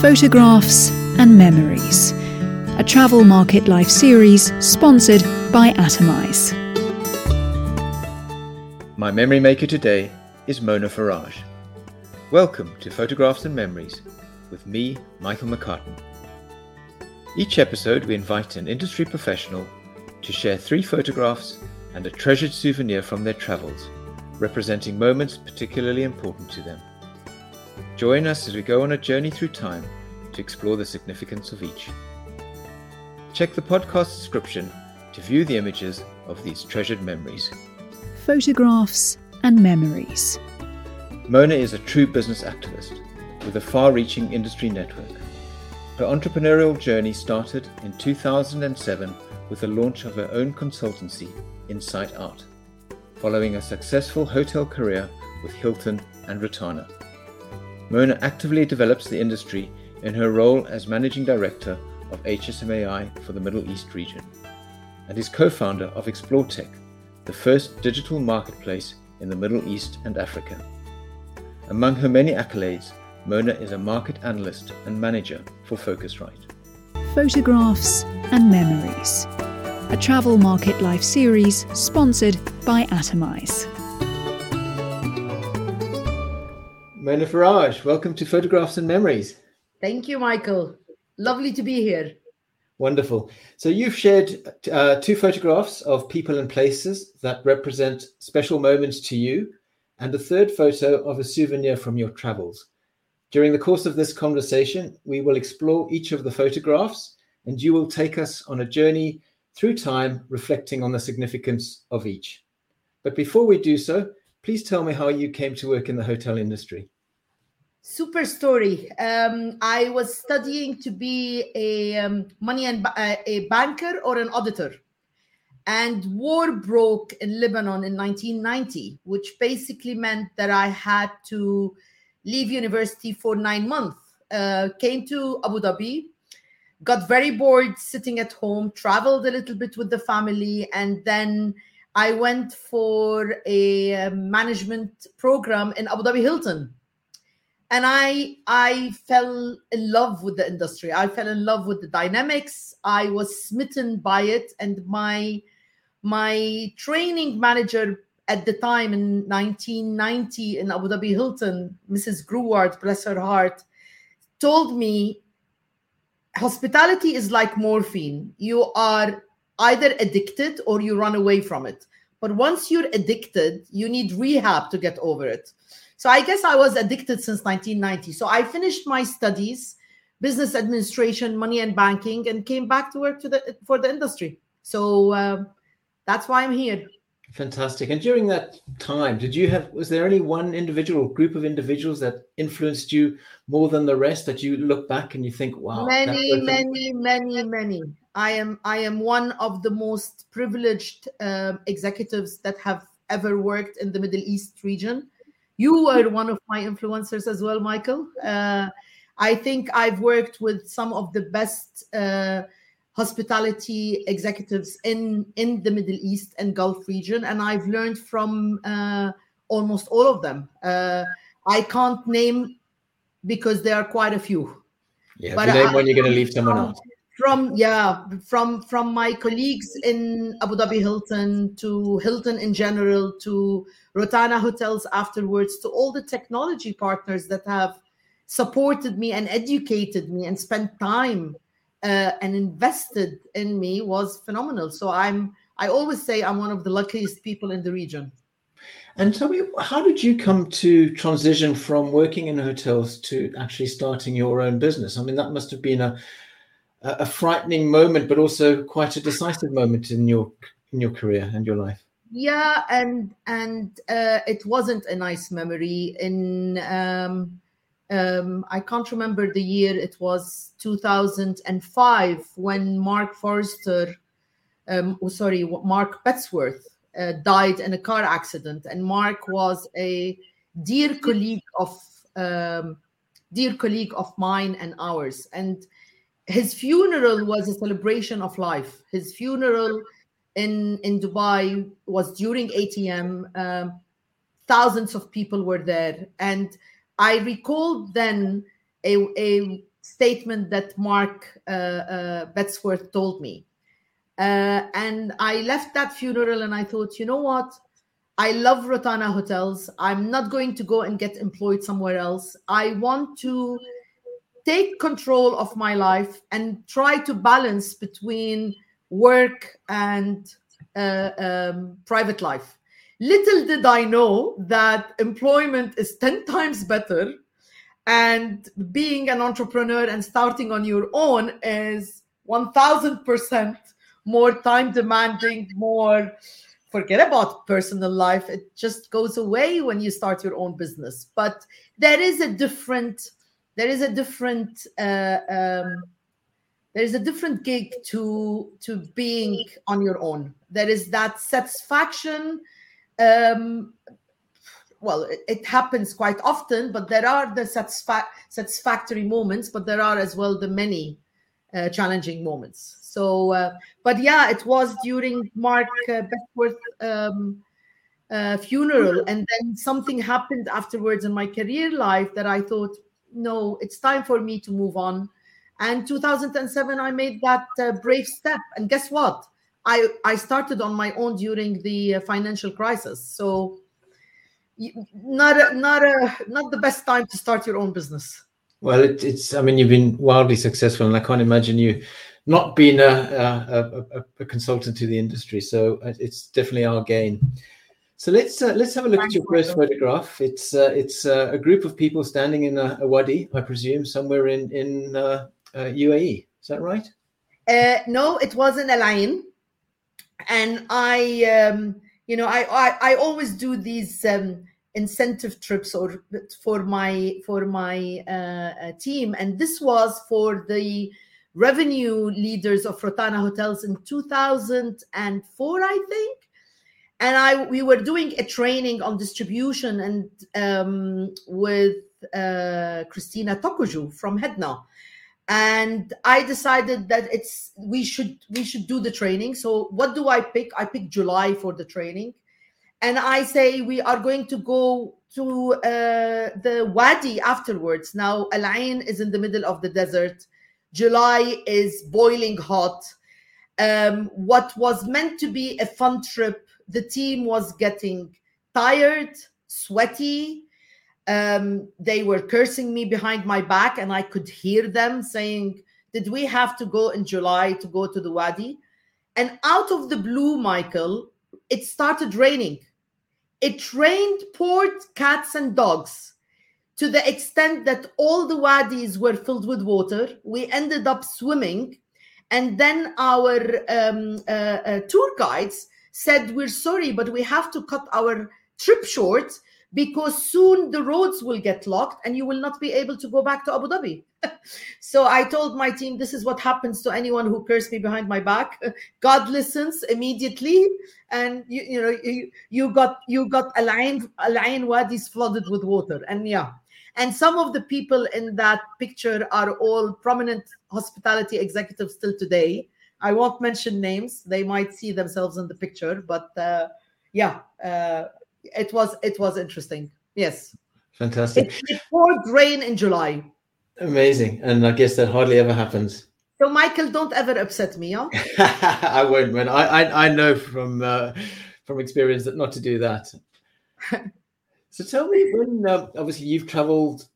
Photographs and Memories, a travel market life series sponsored by Atomize. My memory maker today is Mona Faraj. Welcome to Photographs and Memories with me, Michael McCartan. Each episode, we invite an industry professional to share three photographs and a treasured souvenir from their travels, representing moments particularly important to them. Join us as we go on a journey through time to explore the significance of each. Check the podcast description to view the images of these treasured memories. Photographs and Memories. Mona is a true business activist with a far reaching industry network. Her entrepreneurial journey started in 2007 with the launch of her own consultancy, Insight Art, following a successful hotel career with Hilton and Rotana. Mona actively develops the industry in her role as Managing Director of HSMAI for the Middle East region, and is co founder of ExploreTech, the first digital marketplace in the Middle East and Africa. Among her many accolades, Mona is a market analyst and manager for Phocuswright. Photographs and Memories, a travel market life series sponsored by Atomize. Mona Faraj, welcome to Photographs and Memories. Thank you, Michael. Lovely to be here. Wonderful. So you've shared uh, two photographs of people and places that represent special moments to you, and a third photo of a souvenir from your travels. During the course of this conversation, we will explore each of the photographs, and you will take us on a journey through time, reflecting on the significance of each. But before we do so, please tell me how you came to work in the hotel industry. Super story. Um, I was studying to be a um, money and uh, a banker or an auditor, and war broke in Lebanon in 1990, which basically meant that I had to leave university for nine months. Uh, came to Abu Dhabi, got very bored sitting at home, traveled a little bit with the family, and then I went for a uh, management program in Abu Dhabi Hilton. And i i fell in love with the industry. I fell in love with the dynamics. I was smitten by it. And my my training manager at the time in 1990 in abu dhabi hilton mrs gruward bless her heart told me hospitality is like morphine. You are either addicted or you run away from it but once you're addicted you need rehab to get over it so I guess I was addicted since 1990. So I finished my studies, business administration, money and banking, and came back to work to the for the industry. So uh, that's why I'm here. Fantastic. And during that time, did you have was there any one individual group of individuals that influenced you more than the rest that you look back and you think, wow, many, many, many, many. I am I am one of the most privileged uh, executives that have ever worked in the Middle East region. You were one of my influencers as well, Michael. Uh, I think I've worked with some of the best uh, hospitality executives in in the Middle East and Gulf region, and I've learned from uh, almost all of them. Uh, I can't name because there are quite a few. Yeah, but name I, when you're going to leave someone out from yeah from from my colleagues in abu dhabi hilton to hilton in general to rotana hotels afterwards to all the technology partners that have supported me and educated me and spent time uh, and invested in me was phenomenal so i'm i always say i'm one of the luckiest people in the region and tell me, how did you come to transition from working in hotels to actually starting your own business? I mean, that must have been a a frightening moment, but also quite a decisive moment in your in your career and your life. Yeah, and and uh, it wasn't a nice memory. In um, um, I can't remember the year. It was 2005 when Mark Forster, um, oh, sorry, Mark Bettesworth uh, died in a car accident, and Mark was a dear colleague of um, dear colleague of mine and ours, and his funeral was a celebration of life. His funeral in in Dubai was during ATM. Um, thousands of people were there, and I recalled then a, a statement that Mark uh, uh, Bettesworth told me. Uh, and I left that funeral and I thought, you know what? I love Rotana Hotels. I'm not going to go and get employed somewhere else. I want to take control of my life and try to balance between work and uh, um, private life. Little did I know that employment is 10 times better and being an entrepreneur and starting on your own is 1000% more time demanding, more forget about personal life. It just goes away when you start your own business. But there is a different, there is a different, uh, um, there is a different gig to to being on your own. There is that satisfaction. Um, well, it, it happens quite often, but there are the satisfa- satisfactory moments, but there are as well the many uh, challenging moments. So, uh, but yeah, it was during Mark uh, Bettesworth um, uh, funeral, and then something happened afterwards in my career life that I thought, no, it's time for me to move on. And 2007, I made that uh, brave step, and guess what? I I started on my own during the uh, financial crisis. So, not a, not a not the best time to start your own business. Well, it, it's I mean you've been wildly successful, and I can't imagine you not being a, a, a, a consultant to the industry. So uh, it's definitely our gain. So let's uh, let's have a look at your first photograph. It's uh, it's uh, a group of people standing in a, a, wadi, I presume, somewhere in in UAE. Uh, Is that right? Uh, no, it was in Al Ain, and I, um, you know, I, I, I always do these um, incentive trips or for my for my team, and this was for the revenue leaders of Rotana Hotels in 2004, I think. And I we were doing a training on distribution and um, with uh, Christina Tokuju from HEDNA. And I decided that it's we should we should do the training. So what do I pick? I pick July for the training. And I say we are going to go to uh, the Wadi afterwards. Now, Al Ain is in the middle of the desert July is boiling hot. Um, what was meant to be a fun trip, the team was getting tired, sweaty. Um, they were cursing me behind my back, and I could hear them saying, Did we have to go in July to go to the Wadi? And out of the blue, Michael, it started raining. It rained poured cats and dogs to the extent that all the wadis were filled with water. We ended up swimming. And then our um, uh, uh, tour guides said, We're sorry, but we have to cut our trip short because soon the roads will get locked and you will not be able to go back to Abu Dhabi. so I told my team, This is what happens to anyone who cursed me behind my back. God listens immediately. And you, you know, you, you got you got a Al Ain wadis flooded with water. And yeah, and some of the people in that picture are all prominent hospitality executives still today. I won't mention names; they might see themselves in the picture. But uh, yeah, uh, it was it was interesting. Yes, fantastic. It, it poured rain in July. Amazing, and I guess that hardly ever happens. So, Michael, don't ever upset me, huh? I won't, man. I, I, I know from uh, from experience that not to do that. So tell me, when uh, obviously you've travelled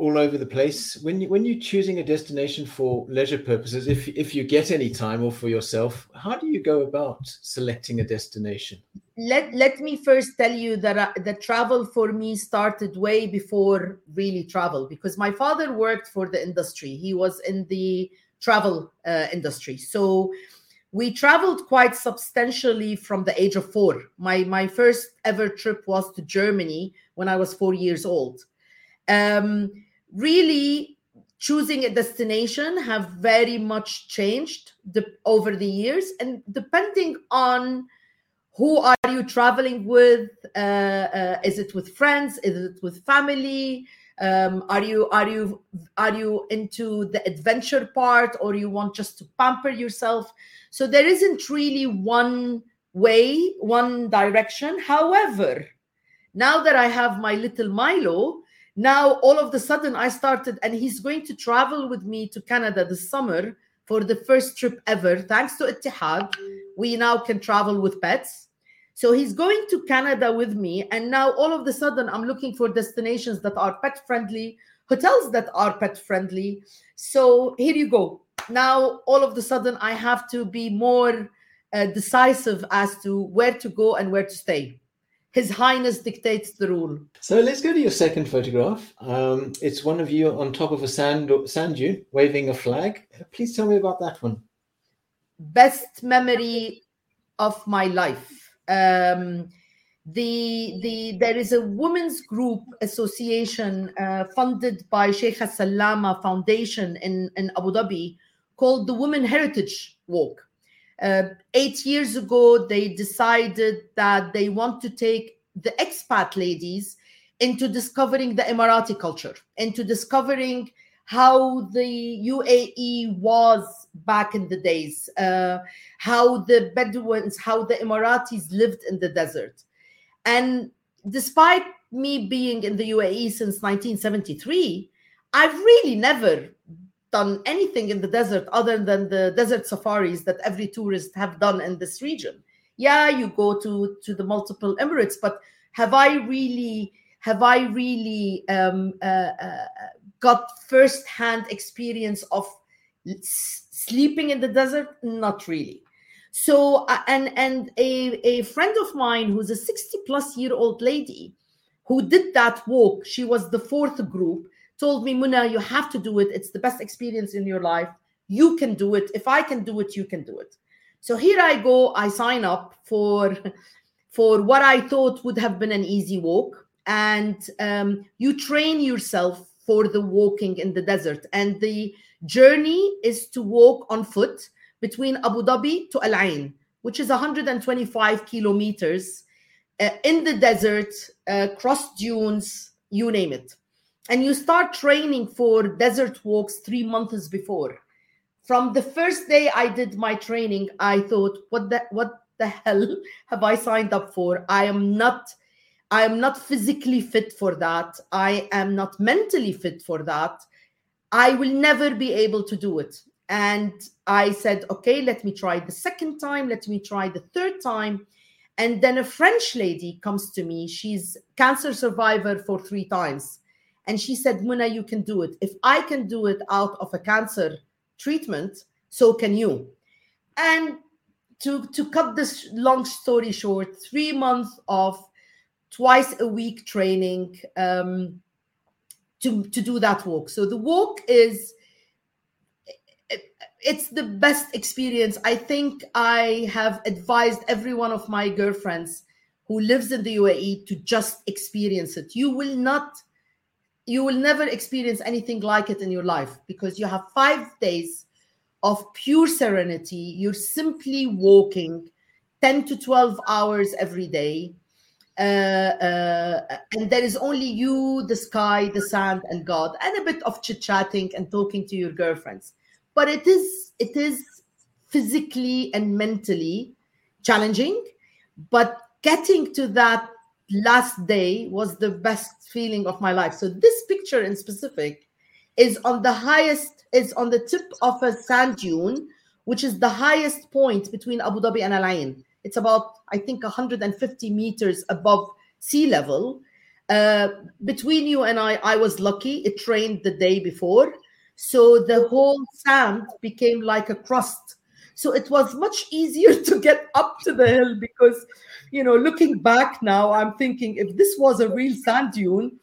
all over the place, when you, when you're choosing a destination for leisure purposes, if if you get any time or for yourself, how do you go about selecting a destination? Let Let me first tell you that uh, the travel for me started way before really travel because my father worked for the industry. He was in the travel uh, industry, so we traveled quite substantially from the age of four. My my first ever trip was to Germany when I was four years old. Um, really, choosing a destination have very much changed the, over the years, and depending on who are you traveling with, uh, uh, is it with friends, is it with family? Um, are you are you are you into the adventure part, or you want just to pamper yourself? So there isn't really one way, one direction. However, now that I have my little Milo, now all of the sudden I started, and he's going to travel with me to Canada this summer for the first trip ever. Thanks to Etihad, we now can travel with pets. So he's going to Canada with me, and now all of the sudden I'm looking for destinations that are pet friendly, hotels that are pet friendly. So here you go. Now all of the sudden I have to be more uh, decisive as to where to go and where to stay. His Highness dictates the rule. So let's go to your second photograph. Um, it's one of you on top of a sand sand dune waving a flag. Please tell me about that one. Best memory of my life. Um, the the there is a women's group association uh, funded by Sheikh Salama Foundation in in Abu Dhabi called the Women Heritage Walk uh, eight years ago, they decided that they want to take the expat ladies into discovering the Emirati culture, into discovering how the UAE was back in the days, uh, how the Bedouins, how the Emiratis lived in the desert. And despite me being in the UAE since 1973, I've really never done anything in the desert other than the desert safaris that every tourist have done in this region. Yeah you go to to the multiple emirates but have i really have i really um, uh, uh, got experience of sleeping in the desert? Not really. So uh, and and a, a friend of mine who's a 60 plus year old lady who did that walk she was the fourth group told me, Muna, you have to do it. It's the best experience in your life. You can do it. If I can do it, you can do it. So here I go. I sign up for for what I thought would have been an easy walk, and um, you train yourself for the walking in the desert. And the journey is to walk on foot between Abu Dhabi to Al Ain, which is 125 kilometers uh, in the desert, uh, cross dunes, you name it and you start training for desert walks three months before. From the first day i did my training i thought what the what the hell have i signed up for? I am not i am not physically fit for that. I am not mentally fit for that. I will never be able to do it. And i said okay let me try the second time let me try the third time. And then a french lady comes to me. She's cancer survivor for three times and she said, Muna, you can do it. If I can do it out of a cancer treatment, so can you. And to, to cut this long story short, three months of twice a week training um, to, to do that walk. So the walk is it's the best experience. I think I have advised every one of my girlfriends who lives in the UAE to just experience it. You will not you will never experience anything like it in your life because you have five days of pure serenity. You're simply walking 10 to 12 hours every day. Uh, uh, and there is only you, the sky, the sand, and God, and a bit of chit chatting and talking to your girlfriends. But it is it is physically and mentally challenging. But getting to that last day was the best feeling of my life. So this picture in specific is on the highest, is on the tip of a sand dune, which is the highest point between Abu Dhabi and Al Ain. It's about, I think, 150 meters above sea level. Uh, between you and I, I was lucky. It rained the day before. So the whole sand became like a crust. So it was much easier to get up to the hill because you know, looking back now, I'm thinking if this was a real sand dune,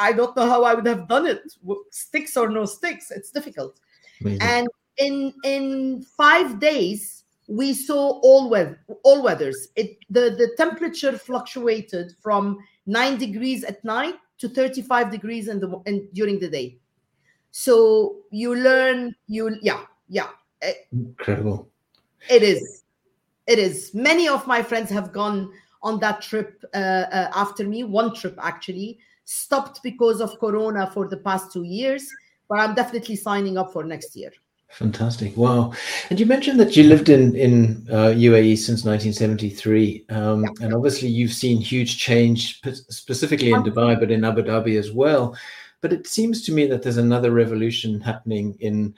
I don't know how I would have done it. Sticks or no sticks, it's difficult. Amazing. And in in five days, we saw all weather, all weathers. It the the temperature fluctuated from nine degrees at night to 35 degrees in the in, during the day. So you learn, you yeah, yeah. Incredible. It is it is. Many of my friends have gone on that trip uh, uh, after me. One trip actually stopped because of Corona for the past two years, but I'm definitely signing up for next year. Fantastic! Wow, and you mentioned that you lived in in uh, UAE since 1973, um, yeah. and obviously you've seen huge change, specifically in Dubai, but in Abu Dhabi as well. But it seems to me that there's another revolution happening in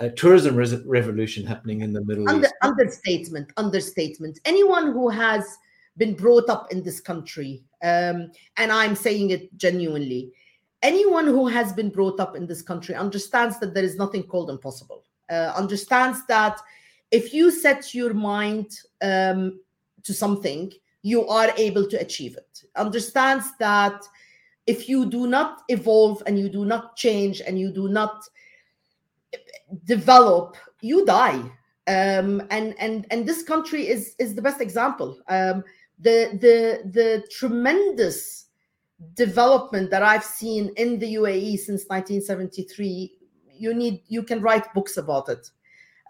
uh, tourism re- revolution happening in the Middle Under, East. Understatement, understatement. Anyone who has been brought up in this country, um, and I'm saying it genuinely, anyone who has been brought up in this country understands that there is nothing called impossible uh, understands that if you set your mind um, to something, you are able to achieve it. Understands that if you do not evolve and you do not change and you do not develop, you die. Um, and and and this country is is the best example. Um, the the the tremendous development that I've seen in the UAE since 1973 you need you can write books about it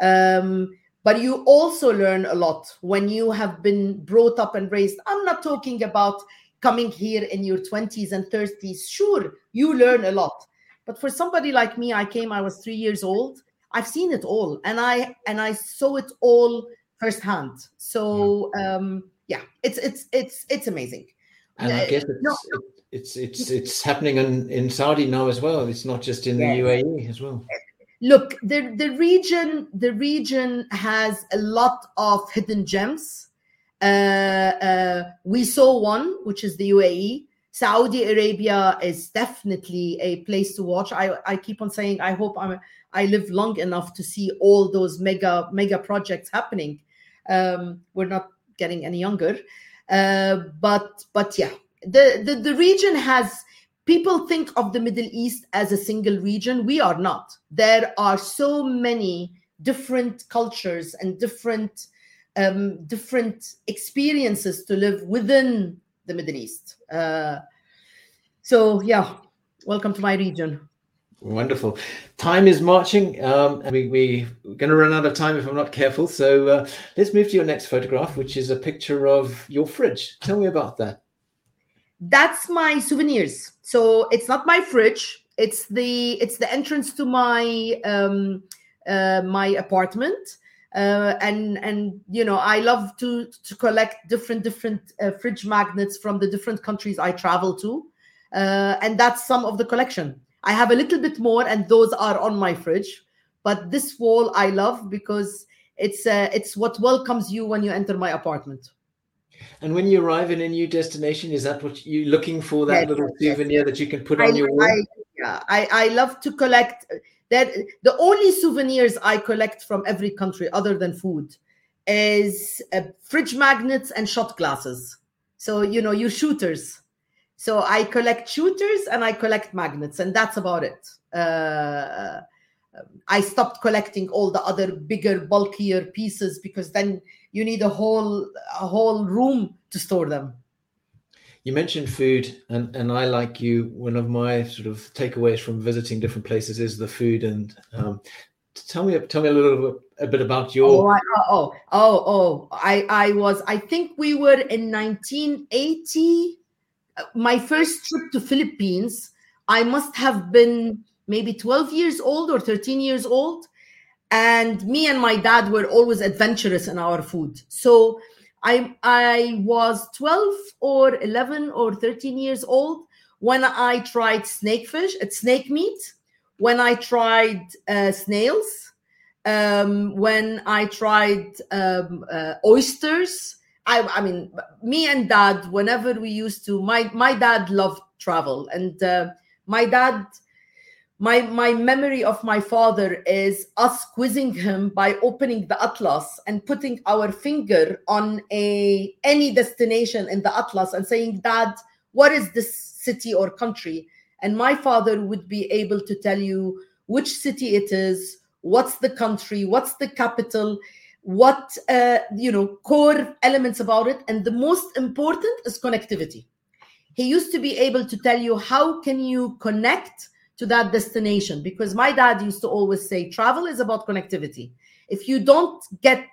um, but you also learn a lot when you have been brought up and raised i'm not talking about coming here in your 20s and 30s sure you learn a lot but for somebody like me i came i was 3 years old i've seen it all and i and i saw it all firsthand so um yeah it's it's it's it's amazing and i guess it's, no, it's it's it's happening in, in Saudi now as well. It's not just in the UAE as well. Look, the the region the region has a lot of hidden gems. Uh, uh, we saw one, which is the UAE. Saudi Arabia is definitely a place to watch. I, I keep on saying I hope I'm I live long enough to see all those mega mega projects happening. Um, we're not getting any younger, uh, but but yeah, the, the, the region has people think of the Middle East as a single region. We are not. There are so many different cultures and different um, different experiences to live within the Middle East. Uh, so yeah, welcome to my region. Wonderful. Time is marching, um, we, we, are going to run out of time if I'm not careful. So uh, let's move to your next photograph, which is a picture of your fridge. Tell me about that that's my souvenirs so it's not my fridge it's the it's the entrance to my um uh, my apartment uh, and and you know i love to to collect different different uh, fridge magnets from the different countries i travel to uh, and that's some of the collection i have a little bit more and those are on my fridge but this wall i love because it's uh, it's what welcomes you when you enter my apartment and when you arrive in a new destination, is that what you're looking for? That yes, little yes, souvenir yes. that you can put on your wall? I, yeah, I, I love to collect that. The only souvenirs I collect from every country, other than food, is uh, fridge magnets and shot glasses. So you know, you're shooters. So I collect shooters and I collect magnets, and that's about it. Uh, I stopped collecting all the other bigger, bulkier pieces because then you need a whole a whole room to store them. You mentioned food, and and I like you. One of my sort of takeaways from visiting different places is the food. And um, tell me tell me a little bit a bit about your. Oh, I, oh, oh, oh! I I was. I think we were in 1980. My first trip to Philippines. I must have been maybe 12 years old or 13 years old and me and my dad were always adventurous in our food so i i was 12 or 11 or 13 years old when i tried snakefish at uh, snake meat when i tried uh, snails um, when i tried um, uh, oysters. I, I, mean me and dad whenever we used to my my dad loved travel and uh, my dad my my memory of my father is us quizzing him by opening the atlas and putting our finger on a any destination in the atlas and saying dad what is this city or country? And my father would be able to tell you which city it is what's the country what's the capital what uh, you know core elements about it. And the most important is connectivity. He used to be able to tell you how can you connect to that destination. Because my dad used to always say travel is about connectivity. If you don't get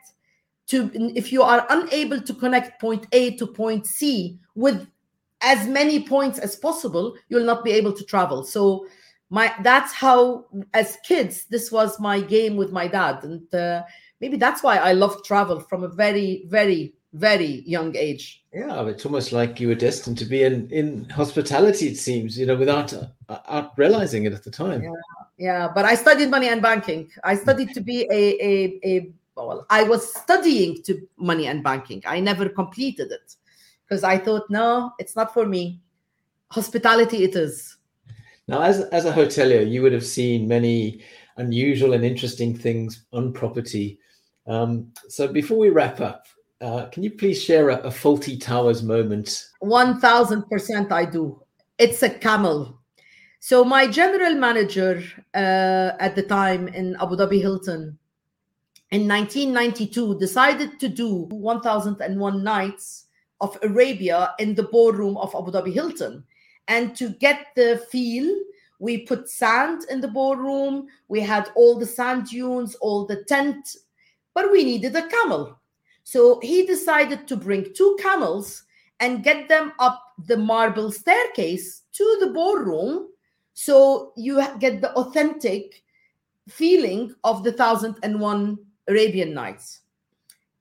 to if you are unable to connect point a to point c with as many points as possible you'll not be able to travel. So my that's how as kids this was my game with my dad. And uh, maybe that's why i love travel from a very very very young age. Yeah it's almost like you were destined to be in in hospitality it seems you know without uh, realizing it at the time. Yeah yeah but i studied money and banking. I studied to be a a, a well i was studying to money and banking. I never completed it because i thought no it's not for me. Hospitality it is. Now, as, as a hotelier, you would have seen many unusual and interesting things on property. Um, so before we wrap up, uh, can you please share a, a Fawlty Towers moment? 1000% I do. It's a camel. So my general manager uh, at the time in Abu Dhabi Hilton in 1992 decided to do 1001 nights of Arabia in the ballroom of Abu Dhabi Hilton and to get the feel, we put sand in the ballroom. We had all the sand dunes, all the tent, but we needed a camel. So he decided to bring two camels and get them up the marble staircase to the ballroom. So you get the authentic feeling of the thousand and one Arabian Nights.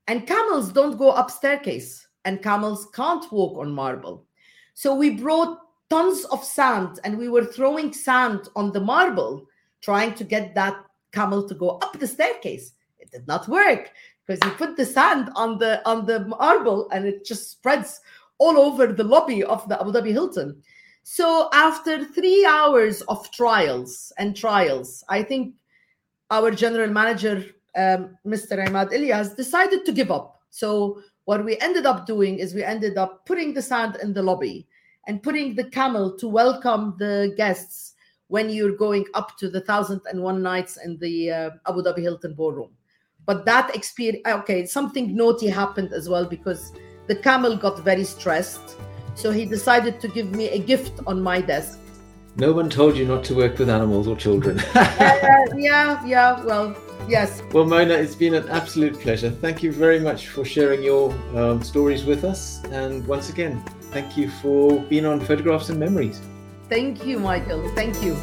And camels don't go up staircase, and camels can't walk on marble. So we brought tons of sand and we were throwing sand on the marble trying to get that camel to go up the staircase it did not work because you put the sand on the on the marble and it just spreads all over the lobby of the abu dhabi hilton so after three hours of trials and trials i think our general manager um, mr Ahmad Ilyas decided to give up so what we ended up doing is we ended up putting the sand in the lobby and putting the camel to welcome the guests when you're going up to the thousand and one nights in the uh, Abu Dhabi Hilton ballroom. But that experience, okay, something naughty happened as well because the camel got very stressed. So he decided to give me a gift on my desk. No one told you not to work with animals or children. uh, yeah, yeah, well, yes. Well, Mona, it's been an absolute pleasure. Thank you very much for sharing your um, stories with us. And once again, thank you for being on Photographs and Memories. Thank you, Michael. Thank you.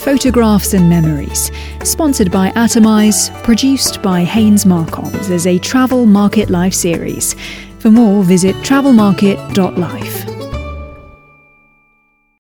Photographs and Memories, sponsored by Atomize, produced by Haynes Marcoms as a travel market life series. For more, visit travelmarket.life.